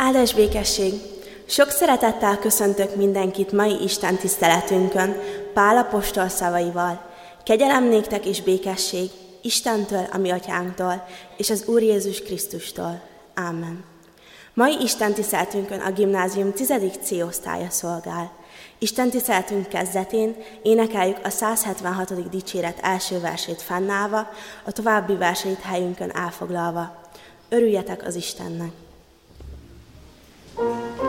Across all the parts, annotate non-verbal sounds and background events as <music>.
Áldás békesség! Sok szeretettel köszöntök mindenkit mai Isten tiszteletünkön, Pál apostol szavaival. Kegyelem néktek és békesség Istentől, a mi atyánktól, és az Úr Jézus Krisztustól. Amen. Mai Isten tiszteletünkön a gimnázium 10. C osztálya szolgál. Isten tiszteletünk kezdetén énekeljük a 176. dicséret első versét fennállva, a további verseit helyünkön elfoglalva. Örüljetek az Istennek! Thank you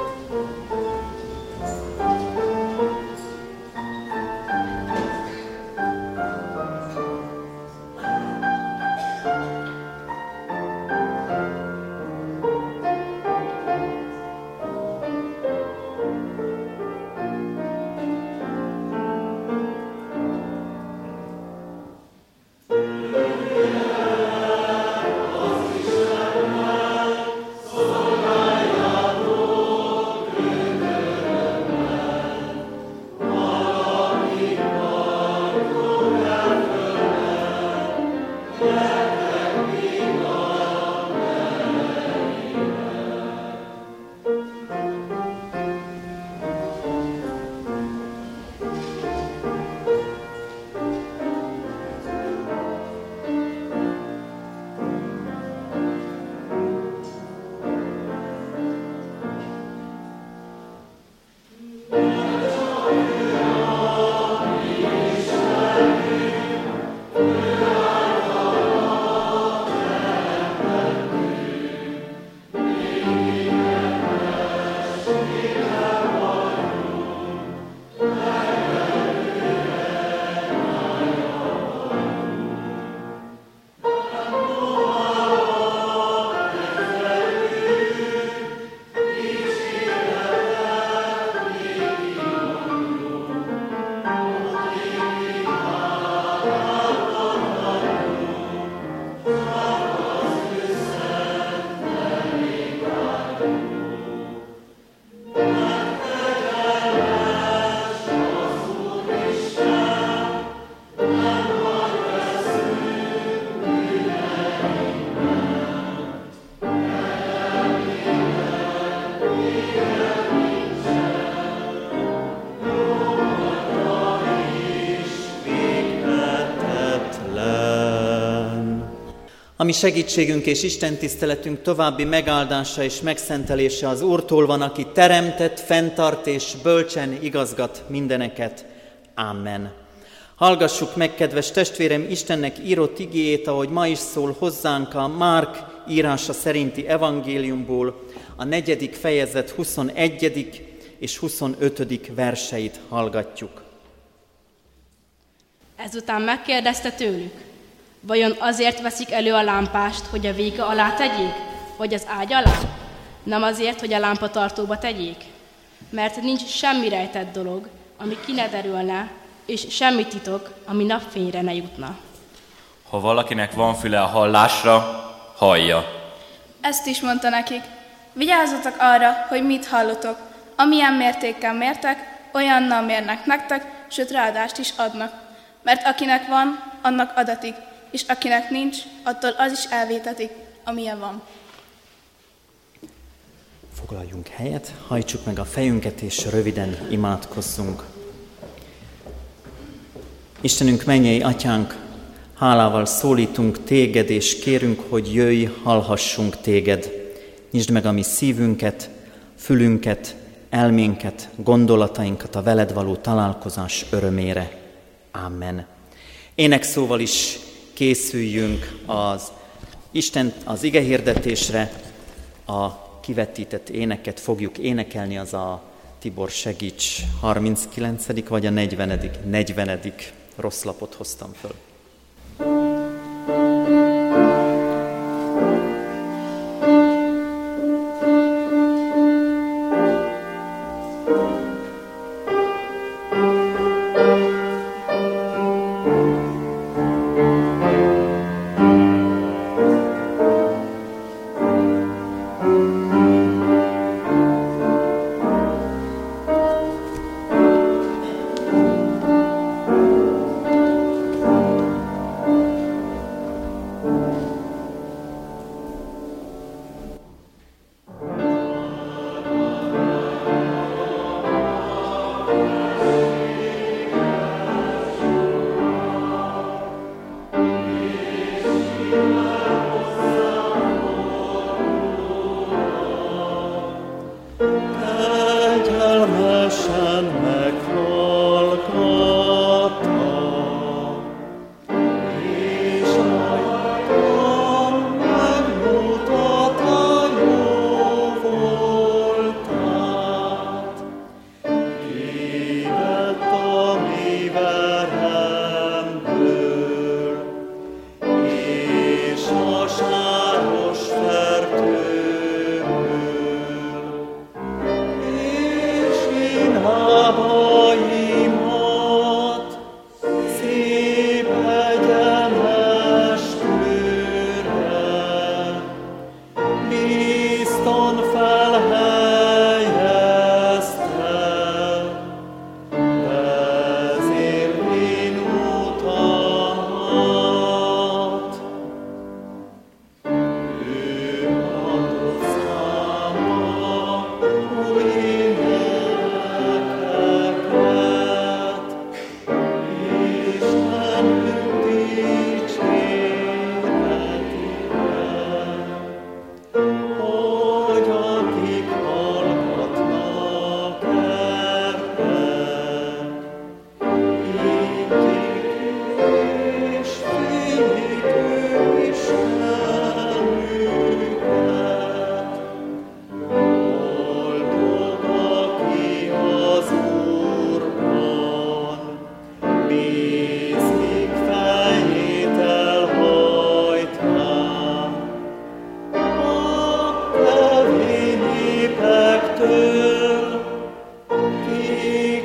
Ami segítségünk és Isten tiszteletünk további megáldása és megszentelése az Úrtól van, aki teremtett, fenntart és bölcsen igazgat mindeneket. Amen. Hallgassuk meg, kedves testvérem, Istennek írott igéjét, ahogy ma is szól hozzánk a Márk írása szerinti evangéliumból, a negyedik fejezet 21. és 25. verseit hallgatjuk. Ezután megkérdezte tőlük, Vajon azért veszik elő a lámpást, hogy a vége alá tegyék, vagy az ágy alá? Nem azért, hogy a lámpatartóba tegyék? Mert nincs semmi rejtett dolog, ami ki ne derülne, és semmi titok, ami napfényre ne jutna. Ha valakinek van füle a hallásra, hallja. Ezt is mondta nekik. Vigyázzatok arra, hogy mit hallotok. Amilyen mértékkel mértek, olyannal mérnek nektek, sőt ráadást is adnak. Mert akinek van, annak adatik, és akinek nincs, attól az is elvétetik, amilyen van. Foglaljunk helyet, hajtsuk meg a fejünket, és röviden imádkozzunk. Istenünk, mennyei atyánk, hálával szólítunk téged, és kérünk, hogy jöjj, hallhassunk téged. Nyisd meg a mi szívünket, fülünket, elménket, gondolatainkat a veled való találkozás örömére. Amen. Ének szóval is készüljünk az Isten az ige hirdetésre, a kivetített éneket fogjuk énekelni, az a Tibor segíts 39. vagy a 40. 40. rossz lapot hoztam föl.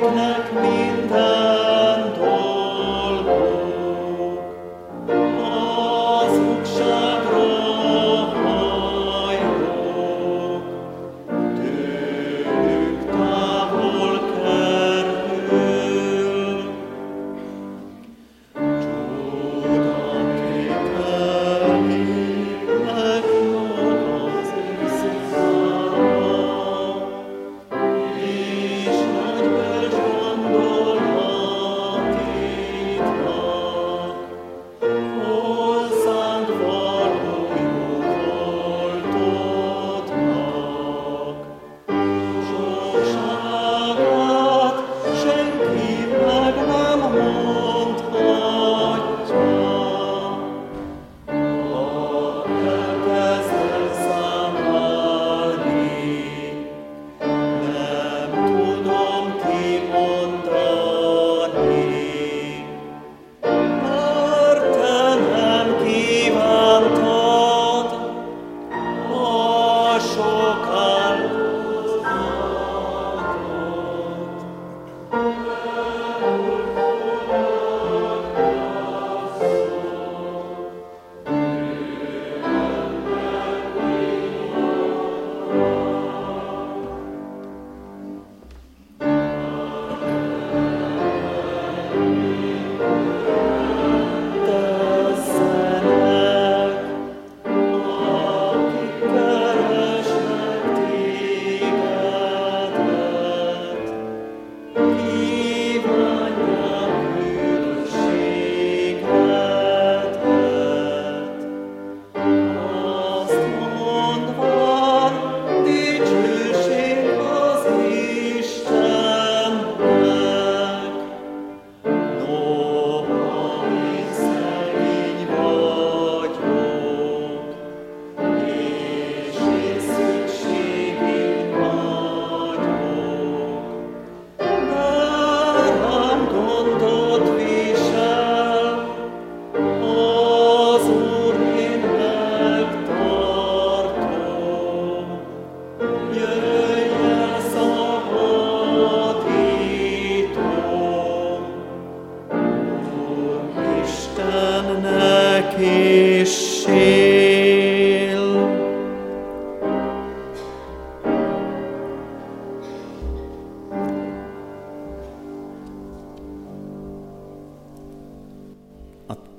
Amen.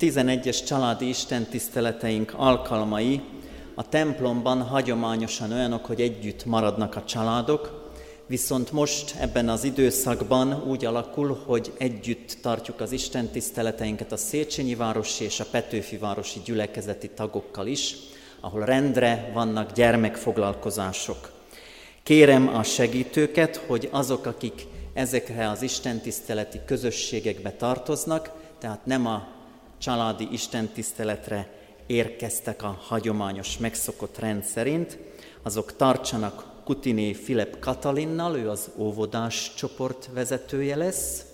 11-es családi istentiszteleteink alkalmai a templomban hagyományosan olyanok, hogy együtt maradnak a családok, viszont most ebben az időszakban úgy alakul, hogy együtt tartjuk az istentiszteleteinket a Széchenyi városi és a Petőfi városi gyülekezeti tagokkal is, ahol rendre vannak gyermekfoglalkozások. Kérem a segítőket, hogy azok, akik ezekre az istentiszteleti közösségekbe tartoznak, tehát nem a családi istentiszteletre érkeztek a hagyományos megszokott rend szerint, azok tartsanak Kutiné Filip Katalinnal, ő az óvodás csoport vezetője lesz,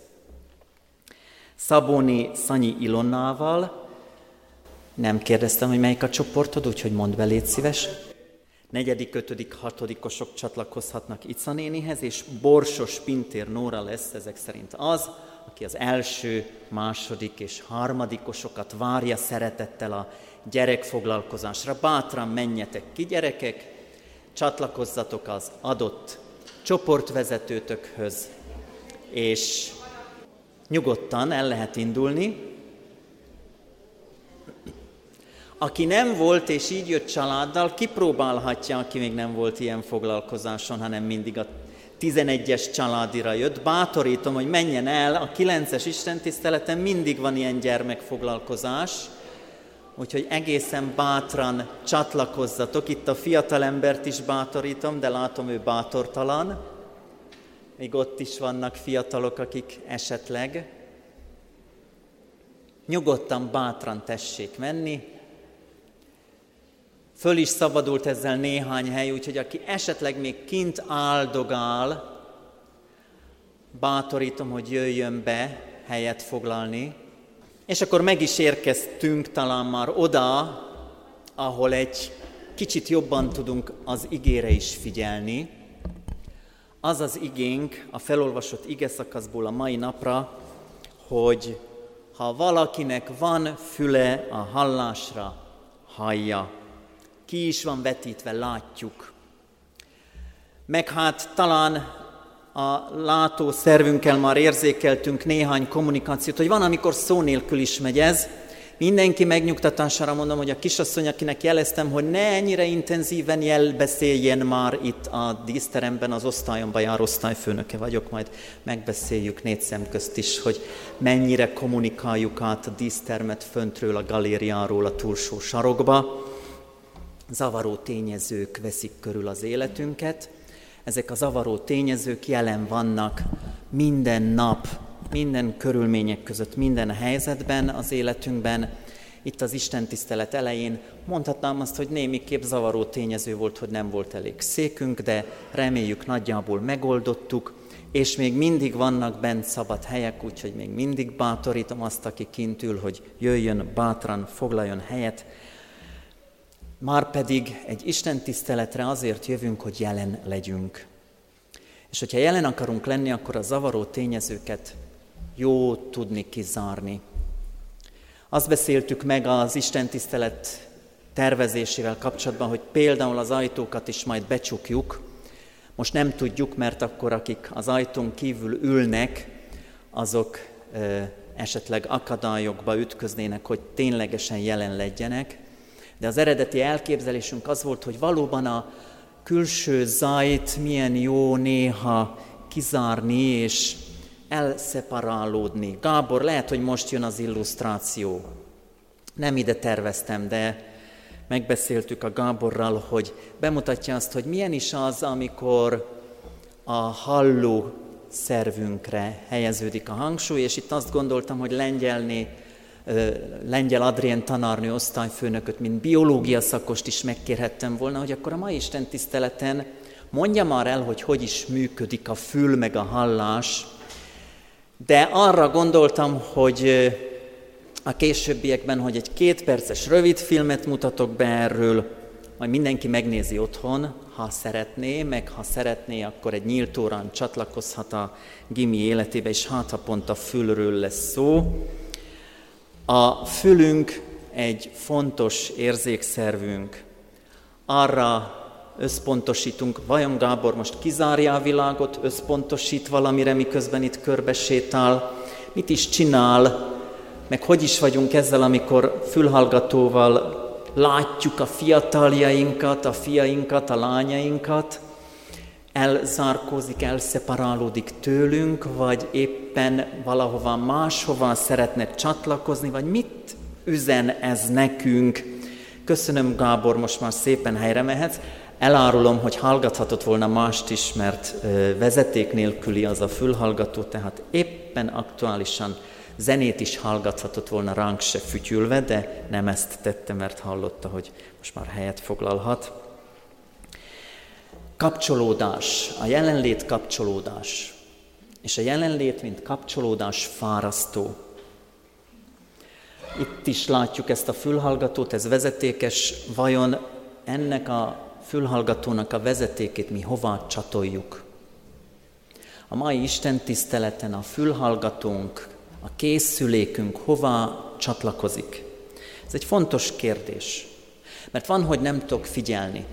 Szabóni Szanyi Ilonnával, nem kérdeztem, hogy melyik a csoportod, úgyhogy mondd be, légy szíves. Negyedik, ötödik, hatodikosok csatlakozhatnak Ica nénihez, és Borsos Pintér Nóra lesz ezek szerint az, aki az első, második és harmadikosokat várja szeretettel a gyerekfoglalkozásra. Bátran menjetek ki, gyerekek, csatlakozzatok az adott csoportvezetőtökhöz, és nyugodtan el lehet indulni. Aki nem volt és így jött családdal, kipróbálhatja, aki még nem volt ilyen foglalkozáson, hanem mindig a 11-es családira jött, bátorítom, hogy menjen el, a 9-es istentiszteleten mindig van ilyen gyermekfoglalkozás, úgyhogy egészen bátran csatlakozzatok. Itt a fiatalembert is bátorítom, de látom, ő bátortalan. Még ott is vannak fiatalok, akik esetleg. Nyugodtan, bátran tessék menni, Föl is szabadult ezzel néhány hely, úgyhogy aki esetleg még kint áldogál, bátorítom, hogy jöjjön be helyet foglalni. És akkor meg is érkeztünk talán már oda, ahol egy kicsit jobban tudunk az igére is figyelni. Az az igénk a felolvasott ige szakaszból a mai napra, hogy ha valakinek van füle a hallásra, hallja ki is van vetítve, látjuk. Meg hát talán a látó szervünkkel már érzékeltünk néhány kommunikációt, hogy van, amikor szó nélkül is megy ez. Mindenki megnyugtatására mondom, hogy a kisasszony, akinek jeleztem, hogy ne ennyire intenzíven jelbeszéljen már itt a díszteremben, az osztályomba jár osztályfőnöke vagyok, majd megbeszéljük négy szem közt is, hogy mennyire kommunikáljuk át a dísztermet föntről, a galériáról a túlsó sarokba zavaró tényezők veszik körül az életünket. Ezek a zavaró tényezők jelen vannak minden nap, minden körülmények között, minden helyzetben az életünkben. Itt az Isten tisztelet elején mondhatnám azt, hogy némiképp zavaró tényező volt, hogy nem volt elég székünk, de reméljük nagyjából megoldottuk, és még mindig vannak bent szabad helyek, úgyhogy még mindig bátorítom azt, aki kint ül, hogy jöjjön bátran, foglaljon helyet, Már pedig egy Isten tiszteletre azért jövünk, hogy jelen legyünk. És hogyha jelen akarunk lenni, akkor a zavaró tényezőket jó tudni kizárni. Azt beszéltük meg az Isten tisztelet tervezésével kapcsolatban, hogy például az ajtókat is majd becsukjuk. Most nem tudjuk, mert akkor akik az ajtón kívül ülnek, azok esetleg akadályokba ütköznének, hogy ténylegesen jelen legyenek. De az eredeti elképzelésünk az volt, hogy valóban a külső zajt milyen jó néha kizárni és elszeparálódni. Gábor, lehet, hogy most jön az illusztráció. Nem ide terveztem, de megbeszéltük a Gáborral, hogy bemutatja azt, hogy milyen is az, amikor a halló szervünkre helyeződik a hangsúly, és itt azt gondoltam, hogy lengyelné, lengyel Adrien tanárnő osztályfőnököt, mint biológia szakost is megkérhettem volna, hogy akkor a mai Isten tiszteleten mondja már el, hogy hogy is működik a fül meg a hallás, de arra gondoltam, hogy a későbbiekben, hogy egy két perces rövid filmet mutatok be erről, majd mindenki megnézi otthon, ha szeretné, meg ha szeretné, akkor egy nyílt órán csatlakozhat a gimi életébe, és hát ha pont a fülről lesz szó. A fülünk egy fontos érzékszervünk. Arra összpontosítunk, vajon Gábor most kizárja a világot, összpontosít valamire, miközben itt körbesétál, mit is csinál, meg hogy is vagyunk ezzel, amikor fülhallgatóval látjuk a fiataljainkat, a fiainkat, a lányainkat, elzárkózik, elszeparálódik tőlünk, vagy éppen valahova máshova szeretne csatlakozni, vagy mit üzen ez nekünk. Köszönöm, Gábor, most már szépen helyre mehetsz. Elárulom, hogy hallgathatott volna mást is, mert vezeték nélküli az a fülhallgató, tehát éppen aktuálisan zenét is hallgathatott volna ránk se fütyülve, de nem ezt tette, mert hallotta, hogy most már helyet foglalhat. Kapcsolódás, a jelenlét kapcsolódás. És a jelenlét, mint kapcsolódás fárasztó. Itt is látjuk ezt a fülhallgatót, ez vezetékes. Vajon ennek a fülhallgatónak a vezetékét mi hová csatoljuk? A mai Isten tiszteleten a fülhallgatónk a készülékünk hova csatlakozik? Ez egy fontos kérdés. Mert van, hogy nem tudok figyelni.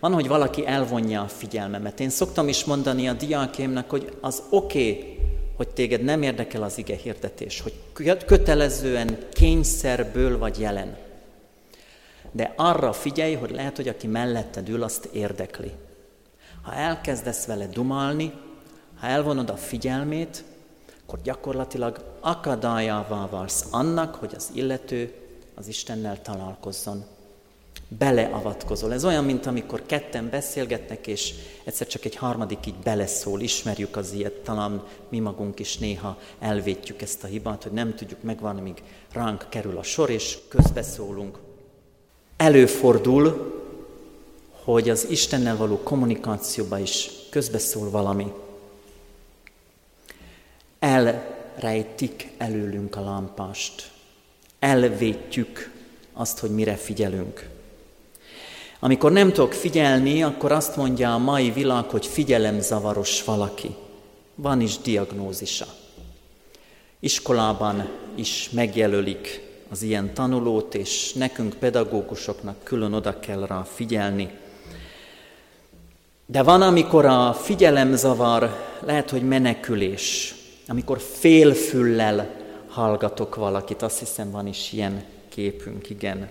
Van, hogy valaki elvonja a figyelmemet. Én szoktam is mondani a diákémnek, hogy az oké, okay, hogy téged nem érdekel az ige hirdetés, hogy kötelezően kényszerből vagy jelen. De arra figyelj, hogy lehet, hogy aki melletted ül, azt érdekli. Ha elkezdesz vele dumálni, ha elvonod a figyelmét, akkor gyakorlatilag akadályává válsz annak, hogy az illető az Istennel találkozzon. Beleavatkozol. Ez olyan, mint amikor ketten beszélgetnek, és egyszer csak egy harmadik így beleszól, ismerjük az ilyet, talán mi magunk is néha elvétjük ezt a hibát, hogy nem tudjuk megvárni, míg ránk kerül a sor, és közbeszólunk. Előfordul, hogy az Istennel való kommunikációba is közbeszól valami elrejtik előlünk a lámpást. Elvétjük azt, hogy mire figyelünk. Amikor nem tudok figyelni, akkor azt mondja a mai világ, hogy figyelemzavaros valaki. Van is diagnózisa. Iskolában is megjelölik az ilyen tanulót, és nekünk pedagógusoknak külön oda kell rá figyelni. De van, amikor a figyelemzavar lehet, hogy menekülés, amikor félfüllel hallgatok valakit, azt hiszem van is ilyen képünk, igen.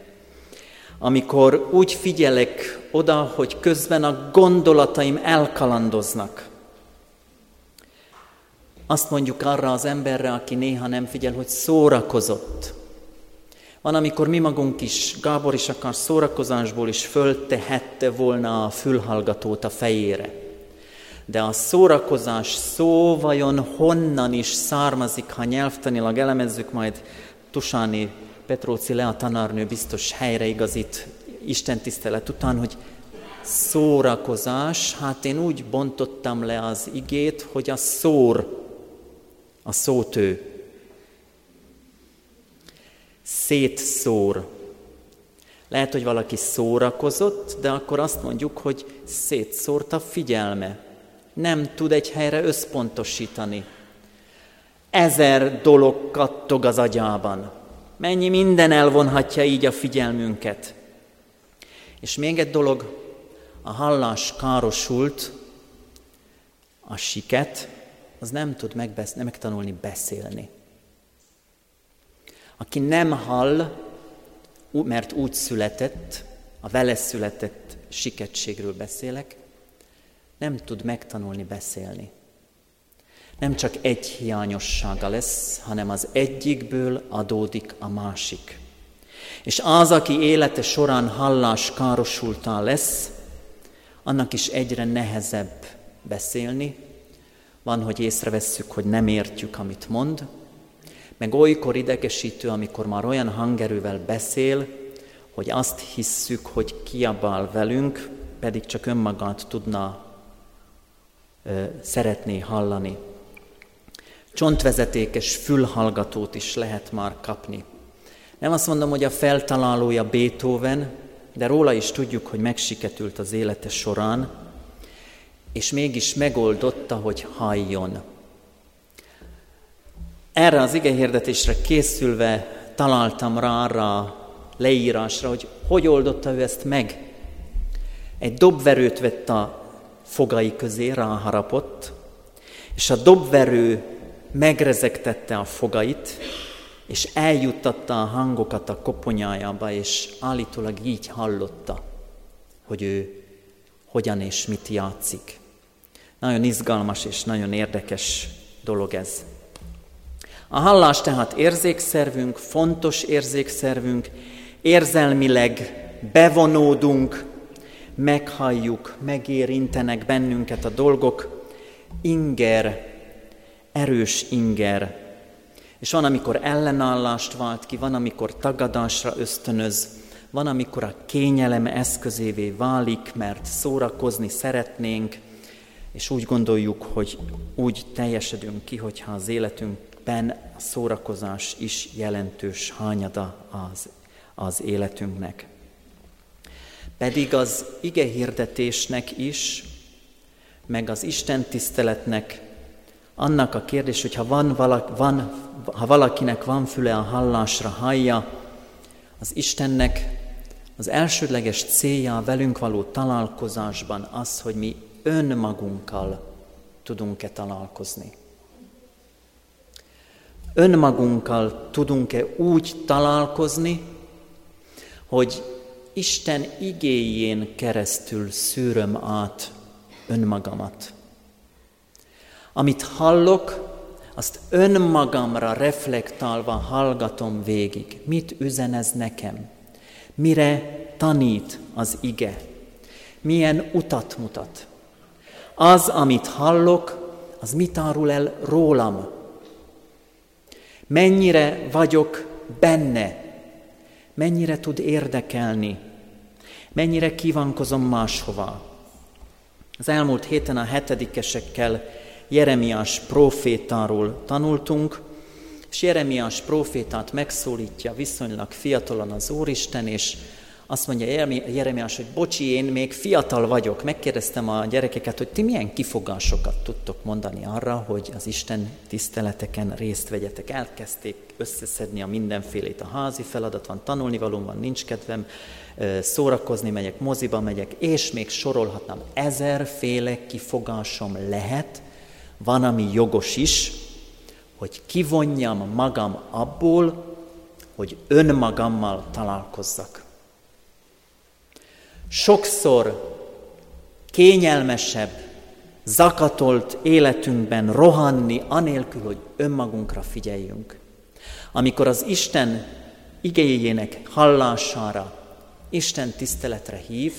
Amikor úgy figyelek oda, hogy közben a gondolataim elkalandoznak. Azt mondjuk arra az emberre, aki néha nem figyel, hogy szórakozott. Van, amikor mi magunk is, Gábor is akar szórakozásból is föltehette volna a fülhallgatót a fejére. De a szórakozás szó vajon honnan is származik, ha nyelvtanilag elemezzük, majd Tusáni Petróci Lea tanárnő biztos helyreigazít Isten tisztelet után, hogy szórakozás, hát én úgy bontottam le az igét, hogy a szór, a szótő, szétszór. Lehet, hogy valaki szórakozott, de akkor azt mondjuk, hogy szétszórt a figyelme. Nem tud egy helyre összpontosítani. Ezer dolog kattog az agyában. Mennyi minden elvonhatja így a figyelmünket. És még egy dolog, a hallás károsult, a siket, az nem tud megbesz- nem megtanulni beszélni. Aki nem hall, mert úgy született, a vele született siketségről beszélek, nem tud megtanulni beszélni. Nem csak egy hiányossága lesz, hanem az egyikből adódik a másik. És az, aki élete során hallás károsultá lesz, annak is egyre nehezebb beszélni. Van, hogy észrevesszük, hogy nem értjük, amit mond, meg olykor idegesítő, amikor már olyan hangerővel beszél, hogy azt hisszük, hogy kiabál velünk, pedig csak önmagát tudna ö, szeretné hallani. Csontvezetékes fülhallgatót is lehet már kapni. Nem azt mondom, hogy a feltalálója Beethoven, de róla is tudjuk, hogy megsiketült az élete során, és mégis megoldotta, hogy halljon. Erre az igehirdetésre készülve találtam rá arra a leírásra, hogy hogy oldotta ő ezt meg. Egy dobverőt vett a fogai közé, ráharapott, és a dobverő megrezegtette a fogait, és eljuttatta a hangokat a koponyájába, és állítólag így hallotta, hogy ő hogyan és mit játszik. Nagyon izgalmas és nagyon érdekes dolog ez. A hallás tehát érzékszervünk, fontos érzékszervünk, érzelmileg bevonódunk, meghalljuk, megérintenek bennünket a dolgok, inger, erős inger. És van, amikor ellenállást vált ki, van, amikor tagadásra ösztönöz, van, amikor a kényelem eszközévé válik, mert szórakozni szeretnénk, és úgy gondoljuk, hogy úgy teljesedünk ki, hogyha az életünkben a szórakozás is jelentős hányada az, az életünknek. Pedig az ige hirdetésnek is, meg az Isten tiszteletnek annak a kérdés, hogy ha, van valak, van, ha valakinek van füle a hallásra, hallja, az Istennek az elsődleges célja a velünk való találkozásban az, hogy mi önmagunkkal tudunk-e találkozni. Önmagunkkal tudunk-e úgy találkozni, hogy Isten igéjén keresztül szűröm át önmagamat. Amit hallok, azt önmagamra reflektálva hallgatom végig. Mit üzen ez nekem? Mire tanít az ige? Milyen utat mutat? Az, amit hallok, az mit árul el rólam? Mennyire vagyok benne? Mennyire tud érdekelni? Mennyire kívánkozom máshova? Az elmúlt héten a hetedikesekkel Jeremiás profétáról tanultunk, és Jeremiás profétát megszólítja viszonylag fiatalon az Úristen, és azt mondja Jeremiás, hogy bocsi, én még fiatal vagyok. Megkérdeztem a gyerekeket, hogy ti milyen kifogásokat tudtok mondani arra, hogy az Isten tiszteleteken részt vegyetek. Elkezdték összeszedni a mindenfélét. A házi feladat van, tanulni valóm van, nincs kedvem, szórakozni megyek, moziba megyek, és még sorolhatnám. Ezerféle kifogásom lehet, van, ami jogos is, hogy kivonjam magam abból, hogy önmagammal találkozzak. Sokszor kényelmesebb, zakatolt életünkben rohanni, anélkül, hogy önmagunkra figyeljünk. Amikor az Isten igényének hallására, Isten tiszteletre hív,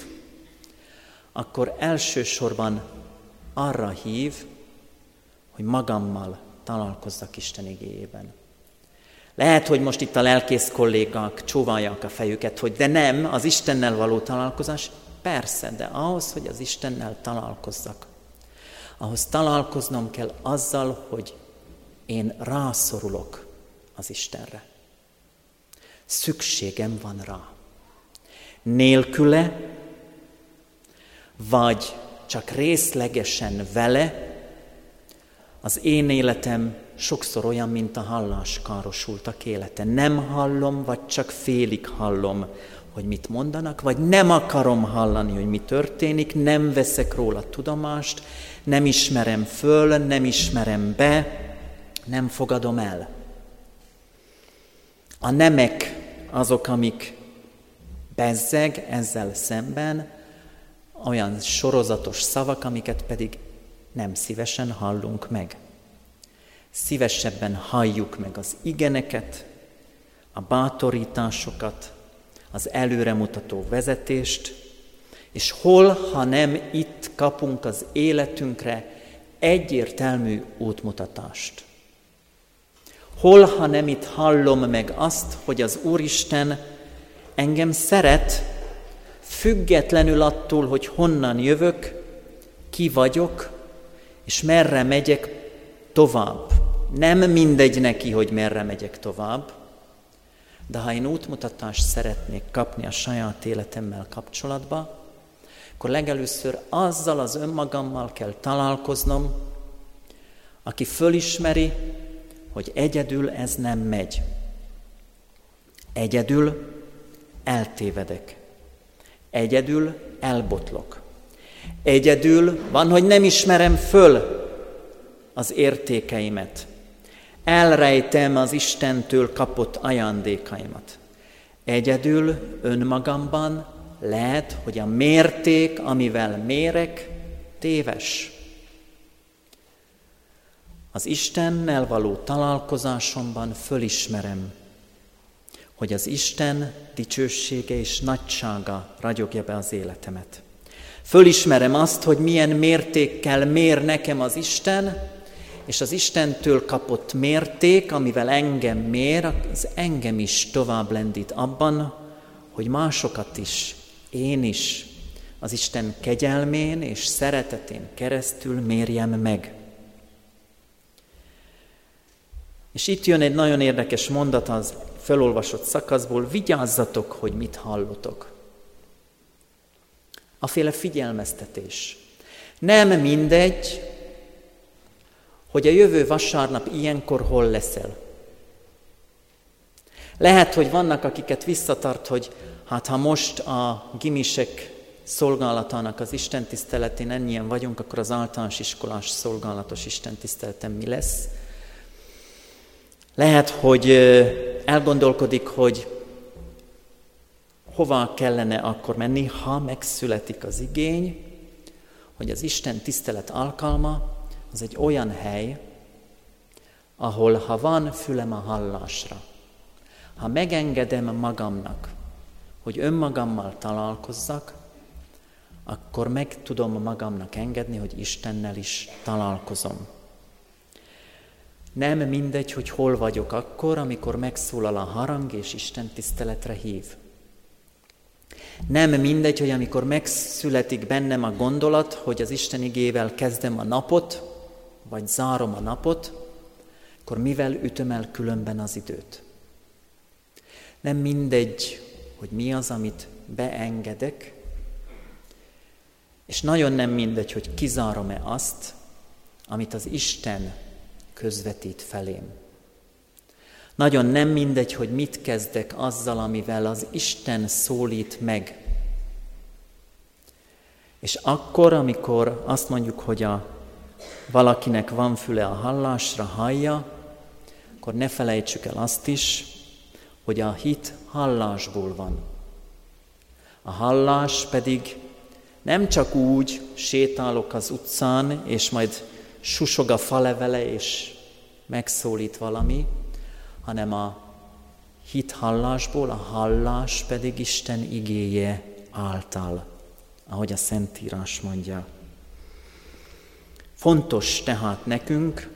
akkor elsősorban arra hív, hogy magammal találkozzak Isten igéjében. Lehet, hogy most itt a lelkész kollégák csóválják a fejüket, hogy de nem, az Istennel való találkozás, persze, de ahhoz, hogy az Istennel találkozzak, ahhoz találkoznom kell azzal, hogy én rászorulok az Istenre. Szükségem van rá. nélküle, vagy csak részlegesen vele, az én életem sokszor olyan, mint a hallás károsultak élete. Nem hallom, vagy csak félig hallom, hogy mit mondanak, vagy nem akarom hallani, hogy mi történik, nem veszek róla tudomást, nem ismerem föl, nem ismerem be, nem fogadom el. A nemek azok, amik bezzeg ezzel szemben, olyan sorozatos szavak, amiket pedig nem szívesen hallunk meg. Szívesebben halljuk meg az igeneket, a bátorításokat, az előremutató vezetést, és hol, ha nem itt kapunk az életünkre egyértelmű útmutatást. Hol, ha nem itt hallom meg azt, hogy az Úristen engem szeret, függetlenül attól, hogy honnan jövök, ki vagyok, és merre megyek tovább. Nem mindegy neki, hogy merre megyek tovább, de ha én útmutatást szeretnék kapni a saját életemmel kapcsolatba, akkor legelőször azzal az önmagammal kell találkoznom, aki fölismeri, hogy egyedül ez nem megy. Egyedül eltévedek. Egyedül elbotlok. Egyedül van, hogy nem ismerem föl az értékeimet. Elrejtem az Istentől kapott ajándékaimat. Egyedül önmagamban lehet, hogy a mérték, amivel mérek, téves. Az Istennel való találkozásomban fölismerem, hogy az Isten dicsősége és nagysága ragyogja be az életemet. Fölismerem azt, hogy milyen mértékkel mér nekem az Isten, és az Istentől kapott mérték, amivel engem mér, az engem is tovább lendít abban, hogy másokat is, én is az Isten kegyelmén és szeretetén keresztül mérjem meg. És itt jön egy nagyon érdekes mondat az felolvasott szakaszból, vigyázzatok, hogy mit hallotok. A féle figyelmeztetés. Nem mindegy, hogy a jövő vasárnap ilyenkor hol leszel. Lehet, hogy vannak, akiket visszatart, hogy hát ha most a gimisek szolgálatának az Isten tiszteletén ennyien vagyunk, akkor az általános iskolás szolgálatos Isten tiszteleten mi lesz. Lehet, hogy elgondolkodik, hogy hova kellene akkor menni, ha megszületik az igény, hogy az Isten tisztelet alkalma az egy olyan hely, ahol ha van fülem a hallásra, ha megengedem magamnak, hogy önmagammal találkozzak, akkor meg tudom magamnak engedni, hogy Istennel is találkozom. Nem mindegy, hogy hol vagyok akkor, amikor megszólal a harang és Isten tiszteletre hív. Nem mindegy, hogy amikor megszületik bennem a gondolat, hogy az Isten igével kezdem a napot, vagy zárom a napot, akkor mivel ütöm el különben az időt? Nem mindegy, hogy mi az, amit beengedek, és nagyon nem mindegy, hogy kizárom-e azt, amit az Isten közvetít felém. Nagyon nem mindegy, hogy mit kezdek azzal, amivel az Isten szólít meg. És akkor, amikor azt mondjuk, hogy a valakinek van füle a hallásra, hallja, akkor ne felejtsük el azt is, hogy a hit hallásból van. A hallás pedig nem csak úgy sétálok az utcán, és majd susog a falevele, és megszólít valami, hanem a hit hallásból, a hallás pedig Isten igéje által, ahogy a Szentírás mondja. Fontos tehát nekünk,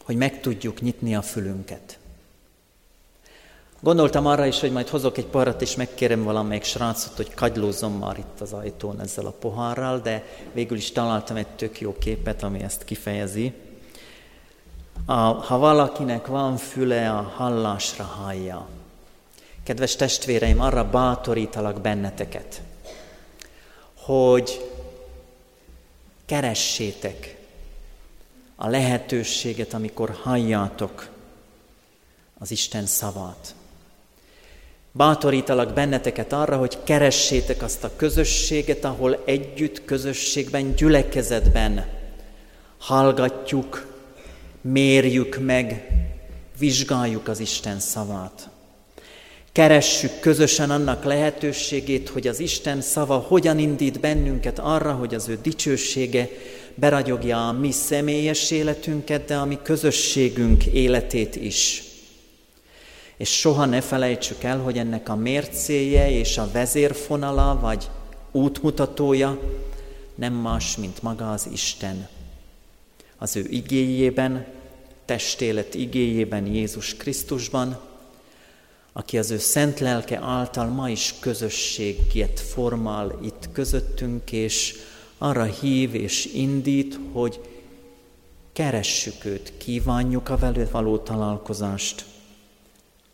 hogy meg tudjuk nyitni a fülünket. Gondoltam arra is, hogy majd hozok egy parat, és megkérem valamelyik srácot, hogy kagylózzon már itt az ajtón ezzel a pohárral, de végül is találtam egy tök jó képet, ami ezt kifejezi. A, ha valakinek van füle, a hallásra hallja. Kedves testvéreim, arra bátorítalak benneteket, hogy keressétek a lehetőséget, amikor halljátok az Isten szavát. Bátorítalak benneteket arra, hogy keressétek azt a közösséget, ahol együtt, közösségben, gyülekezetben hallgatjuk, mérjük meg, vizsgáljuk az Isten szavát. Keressük közösen annak lehetőségét, hogy az Isten szava hogyan indít bennünket arra, hogy az ő dicsősége beragyogja a mi személyes életünket, de a mi közösségünk életét is. És soha ne felejtsük el, hogy ennek a mércéje és a vezérfonala, vagy útmutatója nem más, mint maga az Isten. Az ő igéjében, testélet igéjében, Jézus Krisztusban, aki az ő szent lelke által ma is közösséget formál itt közöttünk, és arra hív és indít, hogy keressük őt, kívánjuk a vele való találkozást,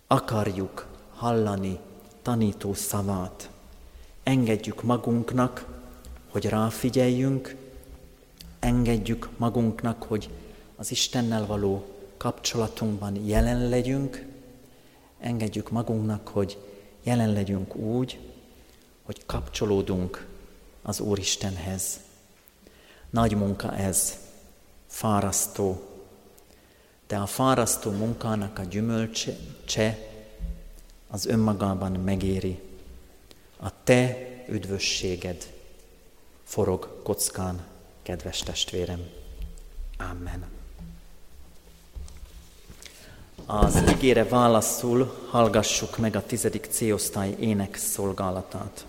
akarjuk hallani tanító szavát, engedjük magunknak, hogy ráfigyeljünk, engedjük magunknak, hogy az Istennel való kapcsolatunkban jelen legyünk, engedjük magunknak, hogy jelen legyünk úgy, hogy kapcsolódunk az Úristenhez. Nagy munka ez, fárasztó, de a fárasztó munkának a gyümölcse az önmagában megéri. A te üdvösséged forog kockán, kedves testvérem. Amen. Az igére válaszul hallgassuk meg a tizedik C-osztály ének szolgálatát.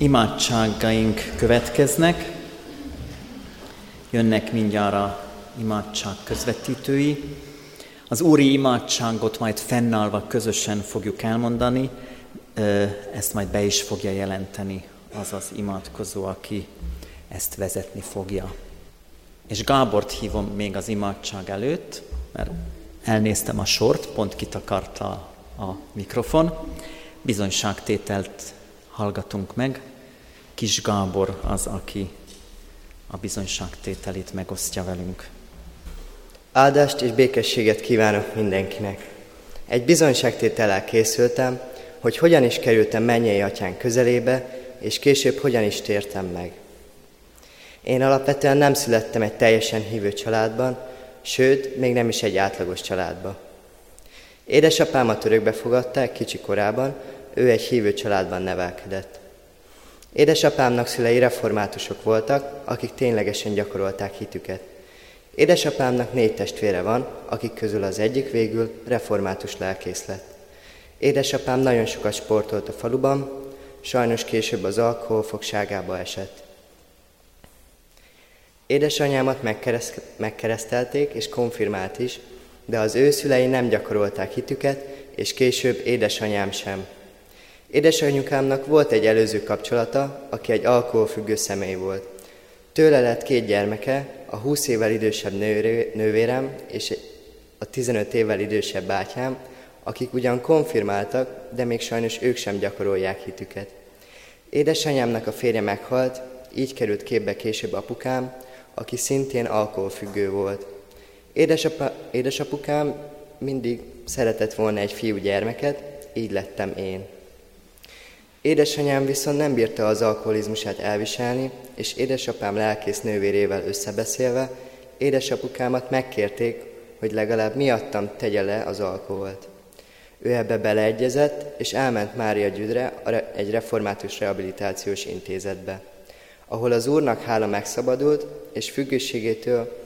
Imádságaink következnek, jönnek mindjárt a imádság közvetítői. Az úri imádságot majd fennállva közösen fogjuk elmondani, ezt majd be is fogja jelenteni az az imádkozó, aki ezt vezetni fogja. És Gábort hívom még az imádság előtt, mert elnéztem a sort, pont kitakarta a mikrofon. Bizonyságtételt hallgatunk meg. Kis Gábor az, aki a bizonyságtételét megosztja velünk. Áldást és békességet kívánok mindenkinek. Egy bizonyságtétellel készültem, hogy hogyan is kerültem mennyei atyán közelébe, és később hogyan is tértem meg. Én alapvetően nem születtem egy teljesen hívő családban, sőt, még nem is egy átlagos családba. Édesapámat örökbe fogadták kicsi korában, ő egy hívő családban nevelkedett. Édesapámnak szülei reformátusok voltak, akik ténylegesen gyakorolták hitüket. Édesapámnak négy testvére van, akik közül az egyik végül református lelkész lett. Édesapám nagyon sokat sportolt a faluban, sajnos később az alkohol fogságába esett. Édesanyámat megkeresztelték és konfirmált is, de az ő szülei nem gyakorolták hitüket, és később édesanyám sem. Édesanyukámnak volt egy előző kapcsolata, aki egy alkoholfüggő személy volt. Tőle lett két gyermeke, a 20 évvel idősebb nővérem és a 15 évvel idősebb bátyám, akik ugyan konfirmáltak, de még sajnos ők sem gyakorolják hitüket. Édesanyámnak a férje meghalt, így került képbe később apukám, aki szintén alkoholfüggő volt. Édesapa, édesapukám mindig szeretett volna egy fiú gyermeket, így lettem én. Édesanyám viszont nem bírta az alkoholizmusát elviselni, és édesapám lelkész nővérével összebeszélve, édesapukámat megkérték, hogy legalább miattam tegye le az alkoholt. Ő ebbe beleegyezett, és elment Mária Gyüdre egy református rehabilitációs intézetbe, ahol az úrnak hála megszabadult, és függőségétől,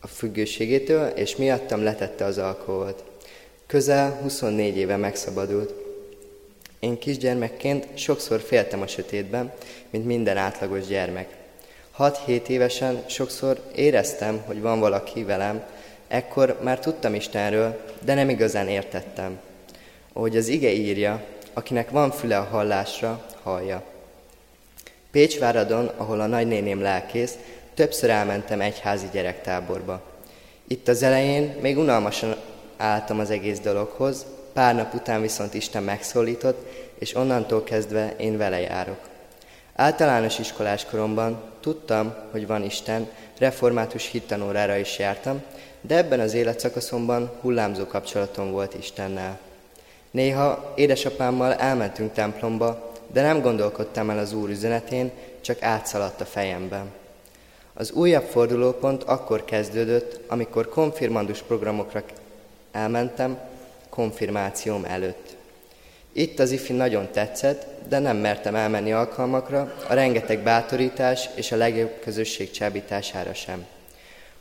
a függőségétől, és miattam letette az alkoholt. Közel 24 éve megszabadult. Én kisgyermekként sokszor féltem a sötétben, mint minden átlagos gyermek. 6-7 évesen sokszor éreztem, hogy van valaki velem, ekkor már tudtam Istenről, de nem igazán értettem. Ahogy az ige írja, akinek van füle a hallásra, hallja. Pécsváradon, ahol a nagynéném lelkész, többször elmentem egyházi gyerektáborba. Itt az elején még unalmasan álltam az egész dologhoz, pár nap után viszont Isten megszólított, és onnantól kezdve én vele járok. Általános iskolás koromban tudtam, hogy van Isten, református hittanórára is jártam, de ebben az életszakaszomban hullámzó kapcsolatom volt Istennel. Néha édesapámmal elmentünk templomba, de nem gondolkodtam el az Úr üzenetén, csak átszaladt a fejemben. Az újabb fordulópont akkor kezdődött, amikor konfirmandus programokra elmentem, konfirmációm előtt. Itt az ifi nagyon tetszett, de nem mertem elmenni alkalmakra, a rengeteg bátorítás és a legjobb közösség csábítására sem.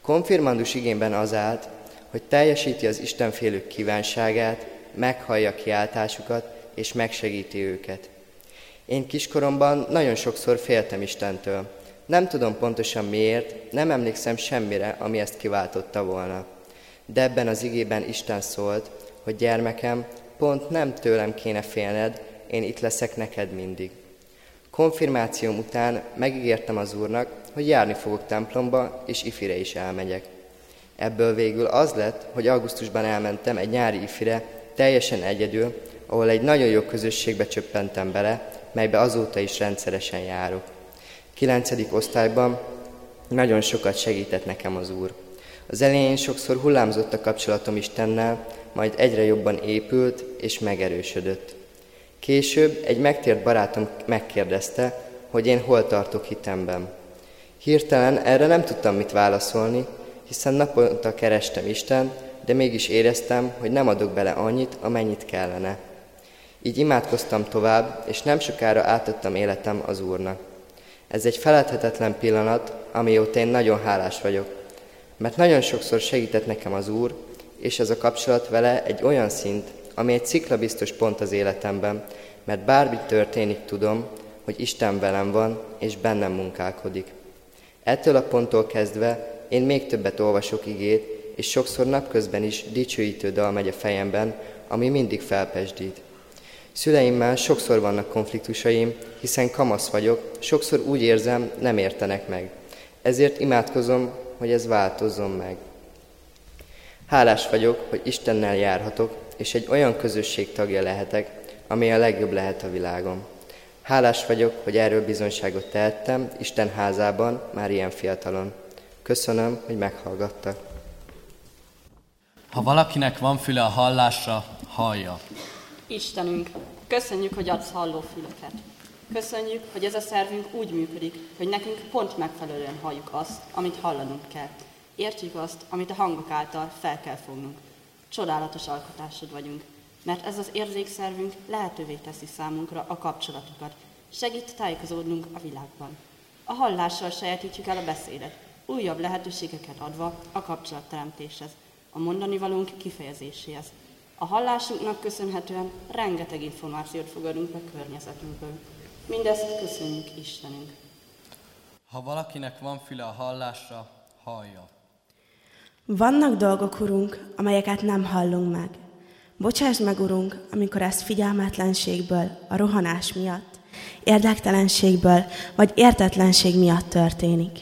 Konfirmandus igényben az állt, hogy teljesíti az Istenfélők kívánságát, meghallja kiáltásukat és megsegíti őket. Én kiskoromban nagyon sokszor féltem Istentől. Nem tudom pontosan miért, nem emlékszem semmire, ami ezt kiváltotta volna. De ebben az igében Isten szólt, hogy gyermekem, pont nem tőlem kéne félned, én itt leszek neked mindig. Konfirmációm után megígértem az Úrnak, hogy járni fogok templomba, és ifire is elmegyek. Ebből végül az lett, hogy augusztusban elmentem egy nyári ifire, teljesen egyedül, ahol egy nagyon jó közösségbe csöppentem bele, melybe azóta is rendszeresen járok. Kilencedik osztályban nagyon sokat segített nekem az Úr. Az elején sokszor hullámzott a kapcsolatom Istennel, majd egyre jobban épült és megerősödött. Később egy megtért barátom megkérdezte, hogy én hol tartok hitemben. Hirtelen erre nem tudtam mit válaszolni, hiszen naponta kerestem Isten, de mégis éreztem, hogy nem adok bele annyit, amennyit kellene. Így imádkoztam tovább, és nem sokára átadtam életem az Úrnak. Ez egy feledhetetlen pillanat, amióta én nagyon hálás vagyok, mert nagyon sokszor segített nekem az Úr, és ez a kapcsolat vele egy olyan szint, ami egy ciklabiztos pont az életemben, mert bármi történik, tudom, hogy Isten velem van, és bennem munkálkodik. Ettől a ponttól kezdve én még többet olvasok igét, és sokszor napközben is dicsőítő dal megy a fejemben, ami mindig felpesdít. Szüleimmel sokszor vannak konfliktusaim, hiszen kamasz vagyok, sokszor úgy érzem, nem értenek meg. Ezért imádkozom, hogy ez változzon meg. Hálás vagyok, hogy Istennel járhatok, és egy olyan közösség tagja lehetek, ami a legjobb lehet a világon. Hálás vagyok, hogy erről bizonyságot tehettem Isten házában már ilyen fiatalon. Köszönöm, hogy meghallgattak. Ha valakinek van füle a hallásra, hallja. Istenünk, köszönjük, hogy adsz halló füleket. Köszönjük, hogy ez a szervünk úgy működik, hogy nekünk pont megfelelően halljuk azt, amit hallanunk kell. Értjük azt, amit a hangok által fel kell fognunk. Csodálatos alkotásod vagyunk, mert ez az érzékszervünk lehetővé teszi számunkra a kapcsolatokat, segít tájékozódnunk a világban. A hallással sajátítjuk el a beszédet, újabb lehetőségeket adva a kapcsolatteremtéshez, a mondani valónk kifejezéséhez. A hallásunknak köszönhetően rengeteg információt fogadunk be környezetünkből. Mindezt köszönjük Istenünk. Ha valakinek van füle a hallásra, hallja. Vannak dolgok, Urunk, amelyeket nem hallunk meg. Bocsáss meg, Urunk, amikor ez figyelmetlenségből, a rohanás miatt, érdektelenségből vagy értetlenség miatt történik.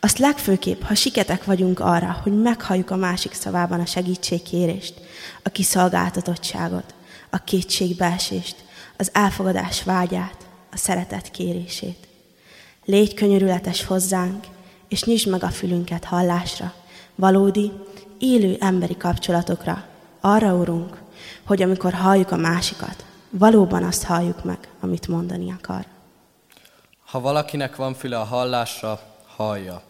Azt legfőképp, ha siketek vagyunk arra, hogy meghalljuk a másik szavában a segítségkérést, a kiszolgáltatottságot, a kétségbeesést, az elfogadás vágyát, a szeretet kérését. Légy könyörületes hozzánk, és nyisd meg a fülünket hallásra, valódi, élő emberi kapcsolatokra, arra, Urunk, hogy amikor halljuk a másikat, valóban azt halljuk meg, amit mondani akar. Ha valakinek van füle a hallásra, hallja.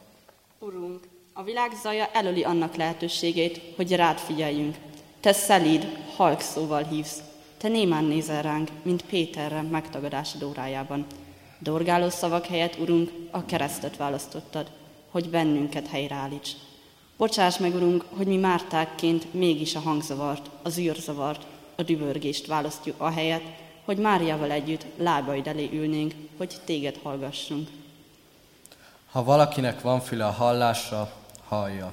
Urunk, a világ zaja elöli annak lehetőségét, hogy rád figyeljünk. Te szelíd, halk szóval hívsz. Te némán nézel ránk, mint Péterre megtagadásod órájában. Dorgáló szavak helyett, Urunk, a keresztet választottad, hogy bennünket helyreállíts. Bocsáss meg, Urunk, hogy mi mártákként mégis a hangzavart, az űrzavart, a dübörgést választjuk a helyet, hogy Máriával együtt lábaid elé ülnénk, hogy téged hallgassunk. Ha valakinek van füle a hallásra, hallja.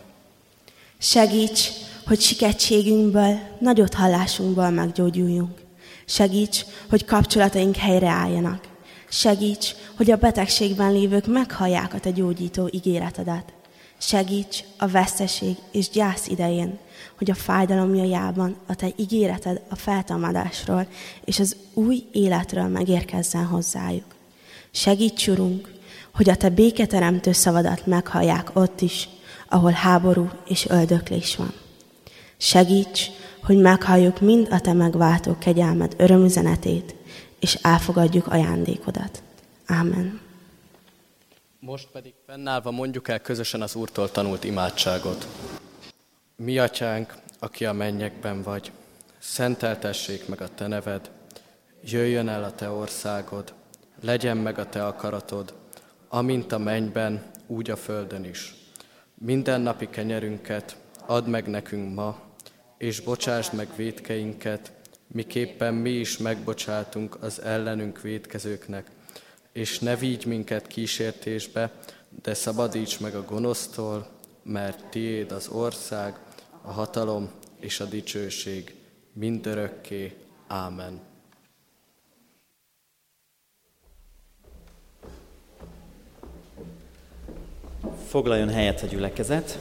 Segíts, hogy siketségünkből, nagyot hallásunkból meggyógyuljunk. Segíts, hogy kapcsolataink helyreálljanak. Segíts, hogy a betegségben lévők meghallják a te gyógyító ígéretedet. Segíts a veszteség és gyász idején, hogy a fájdalom jajában a te ígéreted a feltámadásról és az új életről megérkezzen hozzájuk. Segíts, Urunk, hogy a te béketeremtő szavadat meghallják ott is, ahol háború és öldöklés van. Segíts, hogy meghalljuk mind a te megváltó kegyelmed örömüzenetét, és elfogadjuk ajándékodat. Ámen. Most pedig fennállva mondjuk el közösen az Úrtól tanult imádságot. Mi atyánk, aki a mennyekben vagy, szenteltessék meg a te neved, jöjjön el a te országod, legyen meg a te akaratod, amint a mennyben, úgy a földön is. Minden napi kenyerünket add meg nekünk ma, és bocsásd meg védkeinket, miképpen mi is megbocsátunk az ellenünk védkezőknek, és ne vigy minket kísértésbe, de szabadíts meg a gonosztól, mert tiéd az ország, a hatalom és a dicsőség mindörökké. Ámen. Foglaljon helyet a gyülekezet.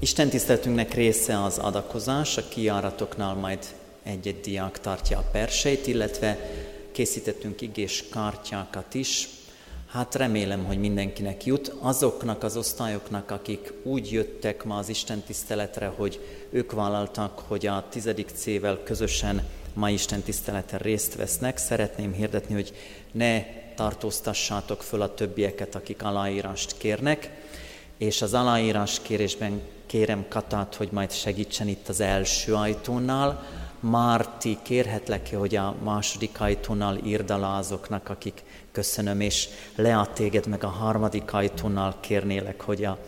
Isten tiszteltünknek része az adakozás, a kiáratoknál majd egy-egy diák tartja a perseit, illetve készítettünk igés kártyákat is. Hát remélem, hogy mindenkinek jut. Azoknak az osztályoknak, akik úgy jöttek ma az Isten tiszteletre, hogy ők vállaltak, hogy a tizedik C-vel közösen ma Isten tiszteleten részt vesznek, szeretném hirdetni, hogy ne tartóztassátok föl a többieket, akik aláírást kérnek, és az aláírás kérésben kérem Katát, hogy majd segítsen itt az első ajtónál. Márti, kérhetlek hogy a második ajtónál írd alá azoknak, akik köszönöm, és Lea téged meg a harmadik ajtónál kérnélek, hogy a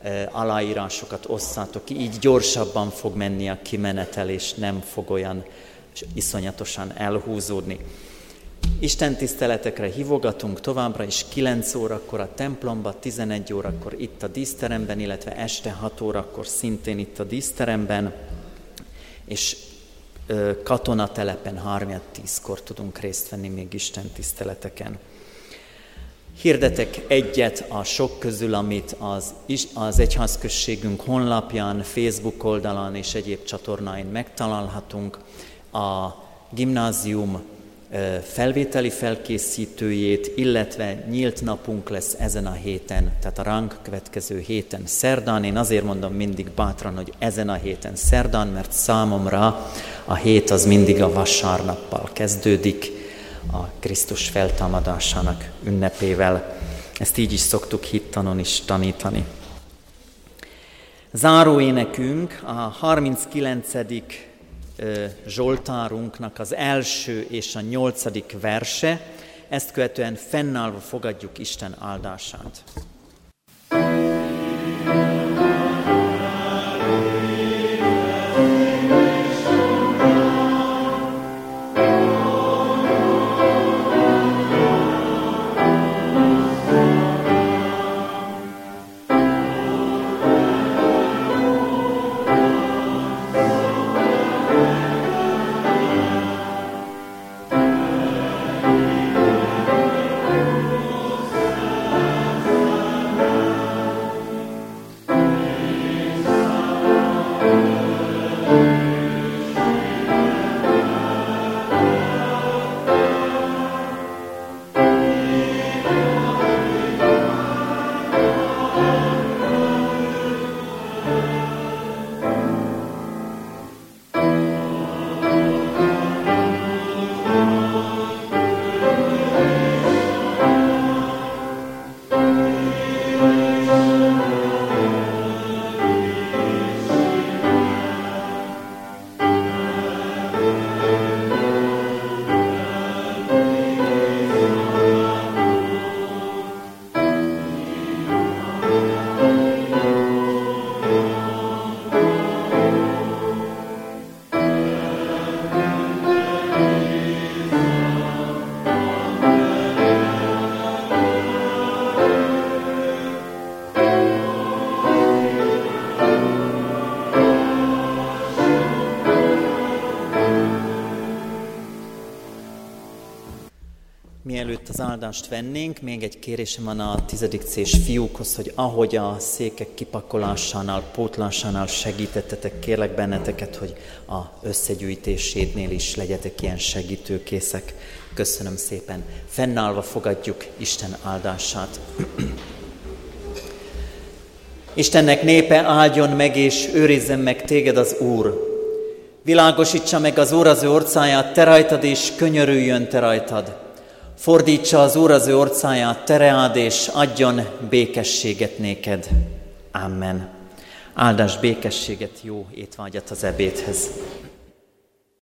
e, aláírásokat osszátok ki, így gyorsabban fog menni a kimenetel, és nem fog olyan iszonyatosan elhúzódni. Isten tiszteletekre hívogatunk továbbra is 9 órakor a templomba, 11 órakor itt a díszteremben, illetve este 6 órakor szintén itt a díszteremben, és katonatelepen 3-10-kor tudunk részt venni még Isten tiszteleteken. Hirdetek egyet a sok közül, amit az, az egyházközségünk honlapján, Facebook oldalán és egyéb csatornáin megtalálhatunk. A gimnázium felvételi felkészítőjét, illetve nyílt napunk lesz ezen a héten, tehát a ránk következő héten szerdán. Én azért mondom mindig bátran, hogy ezen a héten szerdán, mert számomra a hét az mindig a vasárnappal kezdődik, a Krisztus feltámadásának ünnepével. Ezt így is szoktuk hittanon is tanítani. Záró énekünk a 39 Zsoltárunknak az első és a nyolcadik verse, ezt követően fennállva fogadjuk Isten áldását. Áldást vennénk, még egy kérésem van a tizedik c fiúkhoz, hogy ahogy a székek kipakolásánál, pótlásánál segítettetek, kérlek benneteket, hogy a összegyűjtésédnél is legyetek ilyen segítőkészek. Köszönöm szépen. Fennállva fogadjuk Isten áldását. <clears throat> Istennek népe áldjon meg és őrizzen meg téged az Úr. Világosítsa meg az Úr az ő orcáját, te rajtad, és könyörüljön te rajtad. Fordítsa az Úr az ő orcáját, tereád, és adjon békességet néked. Amen. Áldás békességet, jó étvágyat az ebédhez.